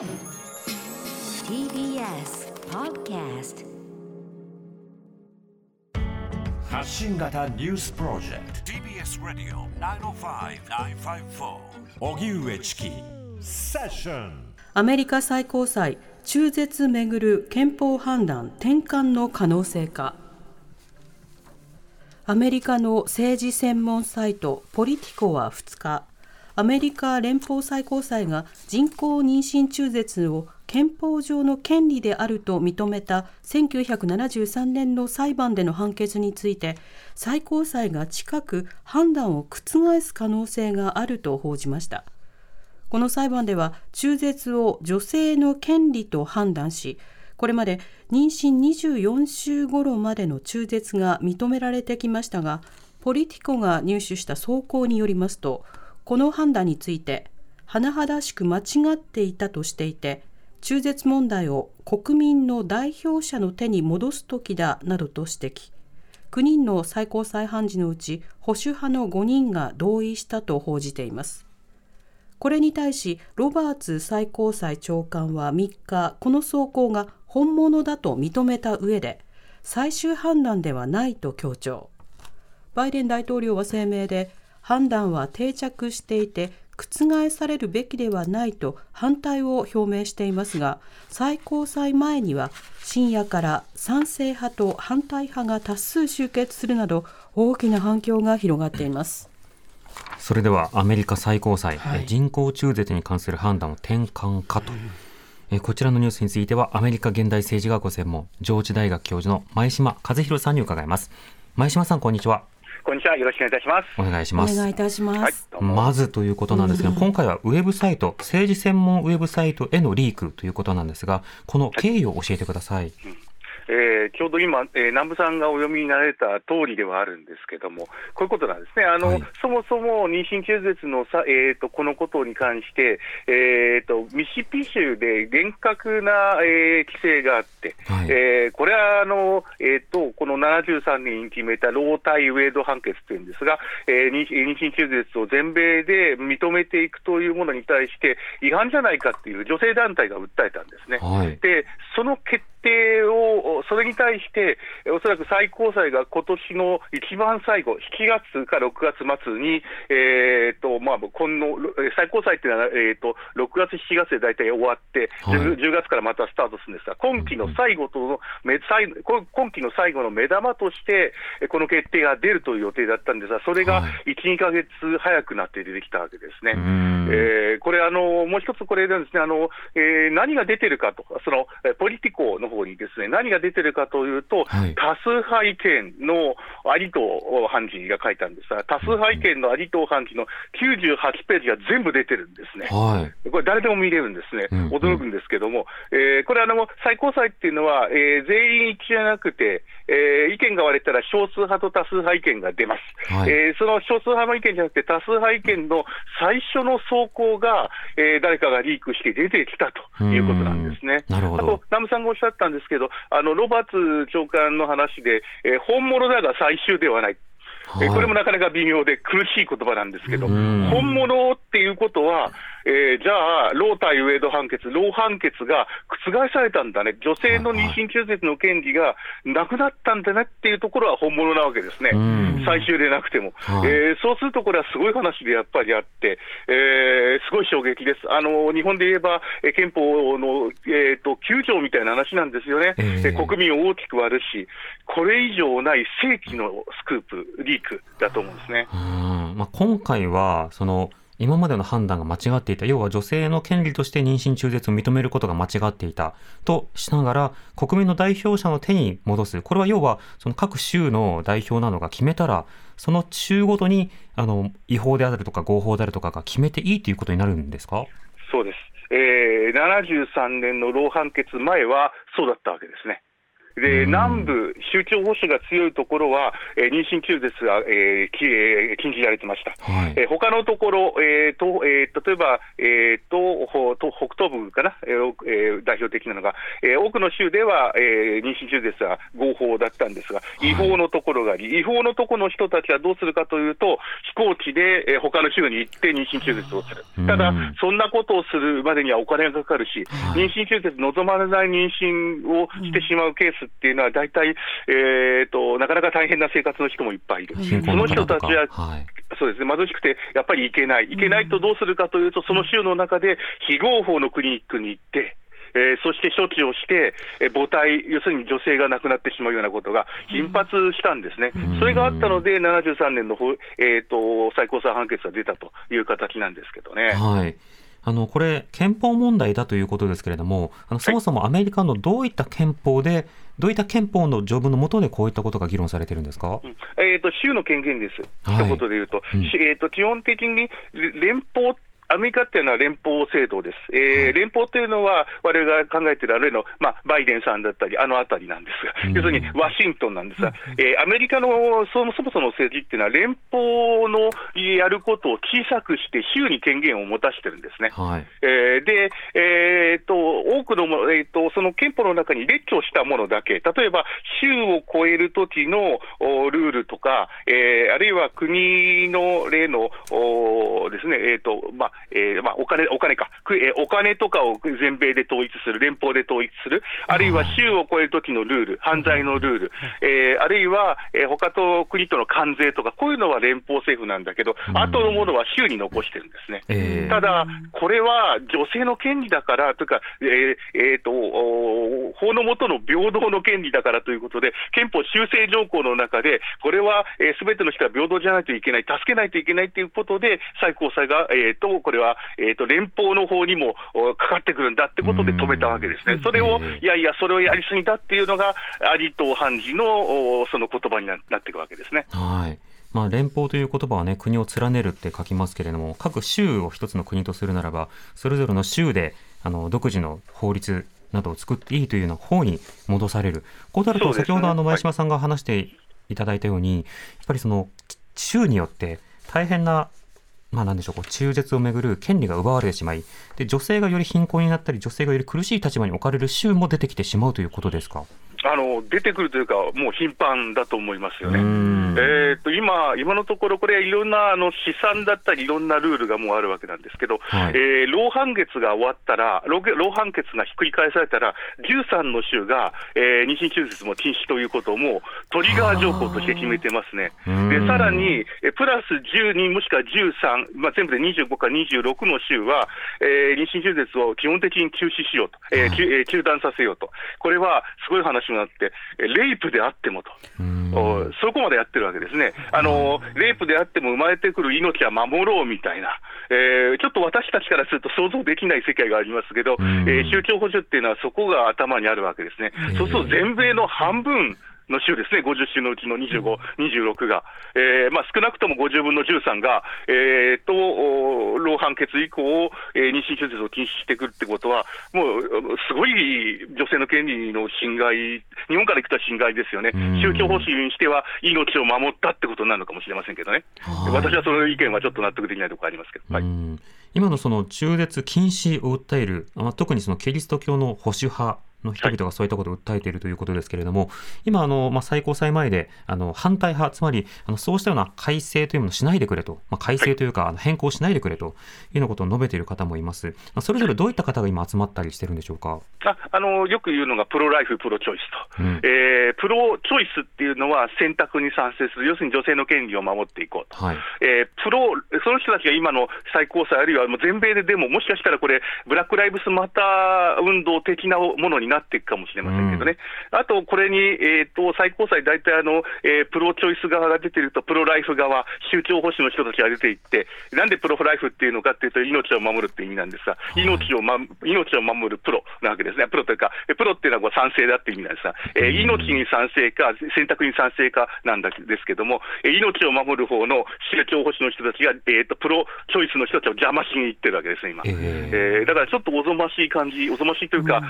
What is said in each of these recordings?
TBS Podcast 発信型ニュースプロジェクト。TBS ラディオ905-954おぎゅうえちきセッションアメリカ最高裁中絶めぐる憲法判断転換の可能性か。アメリカの政治専門サイトポリティコは2日アメリカ連邦最高裁が人工妊娠中絶を憲法上の権利であると認めた1973年の裁判での判決について最高裁が近く判断を覆す可能性があると報じました。この裁判では中絶を女性の権利と判断しこれまで妊娠24週頃までの中絶が認められてきましたがポリティコが入手した走行によりますとこの判断について甚だしく間違っていたとしていて中絶問題を国民の代表者の手に戻す時だなどと指摘。9人の最高裁判事のうち保守派の5人が同意したと報じています。これに対しロバーツ最高裁長官は3日この走行が本物だと認めた上で最終判断ではないと強調。バイデン大統領は声明で判断は定着していて覆されるべきではないと反対を表明していますが最高裁前には深夜から賛成派と反対派が多数集結するなど大きな反響が広がっています。それではアメリカ最高裁、はい、人工中絶に関する判断を転換かと、えこちらのニュースについてはアメリカ現代政治学ご専門上智大学教授の前島和弘さんに伺います。前島さんこんにちはこんにちは。よろしくお願いいたします。お願いします。お願いいたします。はい、まずということなんですが、うん、今回はウェブサイト、政治専門ウェブサイトへのリークということなんですが、この経緯を教えてください。はいうんえー、ちょうど今、えー、南部さんがお読みになられた通りではあるんですけども、こういうことなんですね、あの、はい、そもそも妊娠中絶のさ、えーと、このことに関して、えーと、ミシピ州で厳格な、えー、規制があって、はい、えー、これはあの、えーと、この73年に決めたロータイウェイド判決というんですが、えー、妊娠中絶を全米で認めていくというものに対して、違反じゃないかっていう女性団体が訴えたんですね。はい、でその決定を、それに対して、おそらく最高裁が今年の一番最後、7月か6月末に、えーとまあ、この最高裁っていうのは、えーと、6月、7月で大体終わって、はい、10, 10, 月からまたスタートするんですが、今期の最後との、今期の最後の目玉として、この決定が出るという予定だったんですが、それが1、2か月早くなって出てきたわけですね。えー、これあの、もう一つこれなんですね、あのえー、何が出てるかと、そのポリティコの方にですね、何が出てるかというと、はい、多数派意見の有藤判事が書いたんですが、多数派意見の有藤判事の98ページが全部出てるんですね。はい、これ、誰でも見れるんですね。驚くんですけども、えー、これあの、最高裁っていうのは、えー、全員一致じゃなくて、えー、意見が割れたら少数派と多数派意見が出ます。はい、えー、その少数派の意見じゃなくて、多数派意見の最初の走行が、えー、誰かがリークして出てきたということなんですね。なるほど。あと、南部さんがおっしゃったんですけど、あのロバーツ長官の話で、えー、本物だが最終ではない。はい、これもなかなか微妙で苦しい言葉なんですけど、本物っていうことは、えー、じゃあ、ロー対ウェイド判決、ロー判決が覆されたんだね、女性の妊娠中絶の権利がなくなったんだねっていうところは本物なわけですね、最終でなくても、はい、えー、そうするとこれはすごい話でやっぱりあって、えー、すごい衝撃です。あの日本で言えば、え憲法の、えーと、9条みたいな話なんですよね、えー、国民を大きく割るし、これ以上ない世紀のスクープ、リークだと思うんですね。まあ、今回はその今までの判断が間違っていた、要は女性の権利として妊娠中絶を認めることが間違っていたとしながら、国民の代表者の手に戻す。これは要は、その各州の代表などが決めたら、その州ごとに、あの、違法であるとか合法であるとかが決めていいということになるんですか？そうです。えー、73年の老判決前はそうだったわけですね。で南部、州庁保守が強いところは、えー妊娠中絶が、えーきえー禁じられてました。はい。えー他のところ、えーとえー例えば、えーとほと北東部かな、えーおえー代表的なのが、えー多くの州では、えー妊娠中絶は合法だったんですが、違法のところがあり、違法のところの人たちはどうするかというと、飛行機で、えー他の州に行って妊娠中絶をする。うん。ただ、そんなことをするまでにはお金がかかるし、妊娠中絶望まれない妊娠をしてしまうケースっていうのは、大体、えーと、なかなか大変な生活の人もいっぱいいる。貧その人たちは、はい。そうですね、貧しくて、やっぱり行けない、行けないとどうするかというと、その州の中で非合法のクリニックに行って、えーそして処置をして、えー母体、要するに女性が亡くなってしまうようなことが頻発したんですね、それがあったので、73年の法、えー、と最高裁判決が出たという形なんですけどね。はい。あの、これ、憲法問題だということですけれども、あのそもそもアメリカのどういった憲法で、どういった憲法の条文の下でこういったことが議論されてるんですか、うん。えー、と州の権限です、はい一言で言うと、うんしえー、と基本的に連邦アメリカっていうのは連邦制度です。えー連邦というのは、我々が考えているあるいの、まあ、バイデンさんだったり、あのあたりなんですが、うん要するにワシントンなんですが、えーアメリカのそもそもその政治っていうのは、連邦のやることを小さくして、州に権限を持たしてるんですね。はい。えーで、えーっと、多くのも、えーっと、その憲法の中に列挙したものだけ、例えば、州を超える時のおルールとか、えーあるいは国の例の、おですね、えーっと、まあ、えーまあ、お金、お金か、くえーお金とかを全米で統一する、連邦で統一する、あるいは州を超える時のルール、犯罪のルール、えーあるいは、えー他と国との関税とか、こういうのは連邦政府なんだけど、うん。後のものは州に残してるんですね。えー。ただ、これは女性の権利だからというか、えーえーとお法の下の平等の権利だからということで、憲法修正条項の中で、これはすべ、全ての人は平等じゃないといけない、助けないといけないということで、最高裁が、えー、とこれは、えー、と連邦の方にもおかかってくるんだってことで止めたわけですね。それを、えーいやいや、それをやりすぎたっていうのが、アリと判事のおその言葉にななっていくわけですね。はい。まあ、連邦という言葉はね、国を連ねるって書きますけれども、各州を一つの国とするならば、それぞれの州で、あの、独自の法律などを作っていいというような方に戻される。こうなると、先ほどあの、前島さんが話していただいたように、やっぱりその、州によって大変な、まあなんでしょう、こう中絶をめぐる権利が奪われてしまい、で、女性がより貧困になったり、女性がより苦しい立場に置かれる州も出てきてしまうということですか？あの出てくるというか、もう頻繁だと思いますよね。ん。えー、と今、今のところ、これ、いろんなあの試算だったり、いろんなルールがもうあるわけなんですけど、はい。えー、老判決が終わったら、老老判決がひっくり返されたら、13の州が、えー、妊娠中絶も禁止ということをもうトリガー条項として決めてますね。でうん。さらに、えプラス12、もしくは13、まあ、全部で25か26の州は、えー妊娠中絶を基本的に休止しようと、えー中断させようと、これはすごい話になって、えーレイプであってもと。そこまでやってるわけですね。あの、レイプであっても生まれてくる命は守ろうみたいな、えーちょっと私たちからすると想像できない世界がありますけど、うんえー宗教保守っていうのはそこが頭にあるわけですね。そうすると全米の半分、の州ですね、50州のうちの25、26が、えーまあ、少なくとも50分の13が、えーと、お老判決以降、えー妊娠中絶を禁止してくるってことは、もうすごい女性の権利の侵害、日本からいくと侵害ですよね。うん、宗教方針にしては命を守ったってことになるのかもしれませんけどね、はい。私はその意見はちょっと納得できないところありますけど。はい。うん。今のその中絶禁止を訴える、まあ、特にそのキリスト教の保守派の人々がそういったことを訴えているということですけれども、今あの、まあ、最高裁前であの反対派、つまりあのそうしたような改正というものをしないでくれと、まあ、改正というか、あの変更しないでくれというようなことを述べている方もいます。まあ、それぞれどういった方が今集まったりしてるんでしょうか？ああのよく言うのがプロライフ、プロチョイスと、うんえープロチョイスっていうのは選択に賛成する、要するに女性の権利を守っていこうと。はい。えープロ、その人たちが今の最高裁、あるいはもう全米ででも、もしかしたらこれ、ブラック・ライブスマター運動的なものになっていくかもしれませんけどね、あとこれに、えー、と最高裁、大体あの、えープロチョイス側が出てると、プロライフ側、宗教保守の人たちが出ていって、なんでプロライフっていうのかっていうと、命を守るっていう意味なんですが、命を,、ま、命を守るプロなわけですね、プロというか、えプロっていうのはこう賛成だっていう意味なんですが、えー命に賛成か、選択に賛成かなんだですけども、えー命を守る方の宗教保守の人たちが、えー、とプロチョイスの人たちを邪魔しに行ってるわけですね、今。えー。えーだからちょっとおぞましい感じ、おぞましいというか、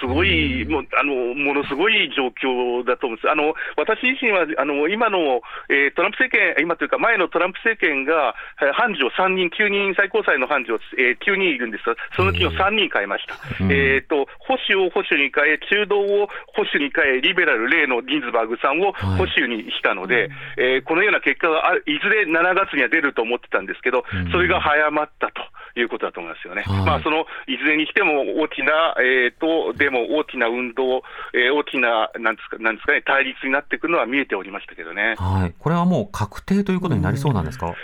すごごい、もうあのものすごい状況だと思うんです。あの私自身はあの今の、えー、トランプ政権、今というか、前のトランプ政権が判事を3人、9人、最高裁の判事を、えー、9人いるんですが、そのうちの3人変えました。えーと、保守を保守に変え、中道を保守に変え、リベラル、例のギンズバーグさんを保守にしたので、はい、えー、このような結果がいずれ7月には出ると思ってたんですけど、それが早まったと。いうことだと思いますよね。はい、まあ、そのいずれにしても大きな、えーと、でも大きな運動、えー、大きななんですかなんですか、ね、対立になっていくのは見えておりましたけどね、はい、これはもう確定ということになりそうなんですか？うん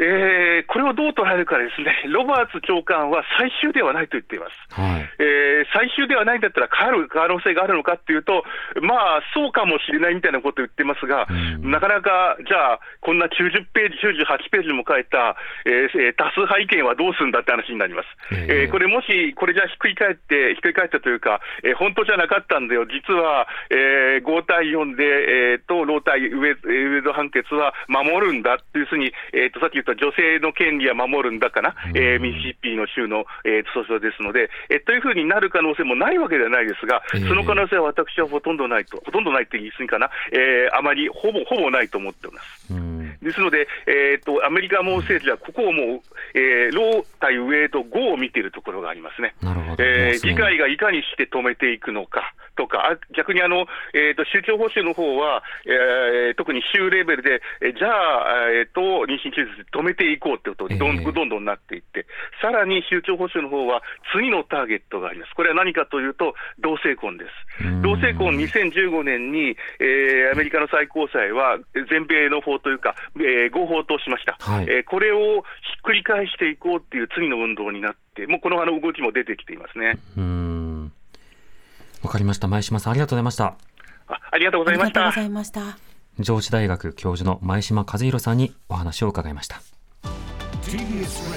えー、これをどう捉えるかですね、ロバーツ長官は最終ではないと言っています。はい、えー、最終ではないんだったら変わる可能性があるのかっていうと、まあ、そうかもしれないみたいなことを言ってますが、うん、なかなか、じゃあ、こんな90ページ、98ページも書いた、えー、多数派意見はどうするんだって話になります。えー、えー、これもし、これじゃひっくり返って、ひっくり返ったというか、えー、本当じゃなかったんだよ、実は、えー、5対4で、えー、と、ロー対ウェウェド判決は守るんだっていうふうに、えー、とさっき言ったと女性の権利は守るんだかな、うん、えー、ミシシッピーの州の、えー、訴訟ですので、えー、というふうになる可能性もないわけではないですが、その可能性は私はほとんどないと、ほとんどないって言い過ぎかな、えー、あまりほぼほぼないと思っております。うんですので、えーと、アメリカも政治はここをもう、えー、ロー対ウェイと5を見ているところがありますね。なるほどえー、議会がいかにして止めていくのかとか、逆にあの、えーと、宗教保守の方は、えー、特に州レベルで、えー、じゃあ、えーと、妊娠中絶止めていこうってことにどんどんどんなっていって、さらに宗教保守の方は次のターゲットがあります。これは何かというと、同性婚です。同性婚2015年に、えー、アメリカの最高裁は全米の法というか、えー、合法としました、はい、えー、これをひっくり返していこうっていう次の運動になって、もうこのあの動きも出てきていますね。うんわかりました、前島さん、ありがとうございました。あありがとうございました。上智大学教授の前島和弘さんにお話を伺いました。TBS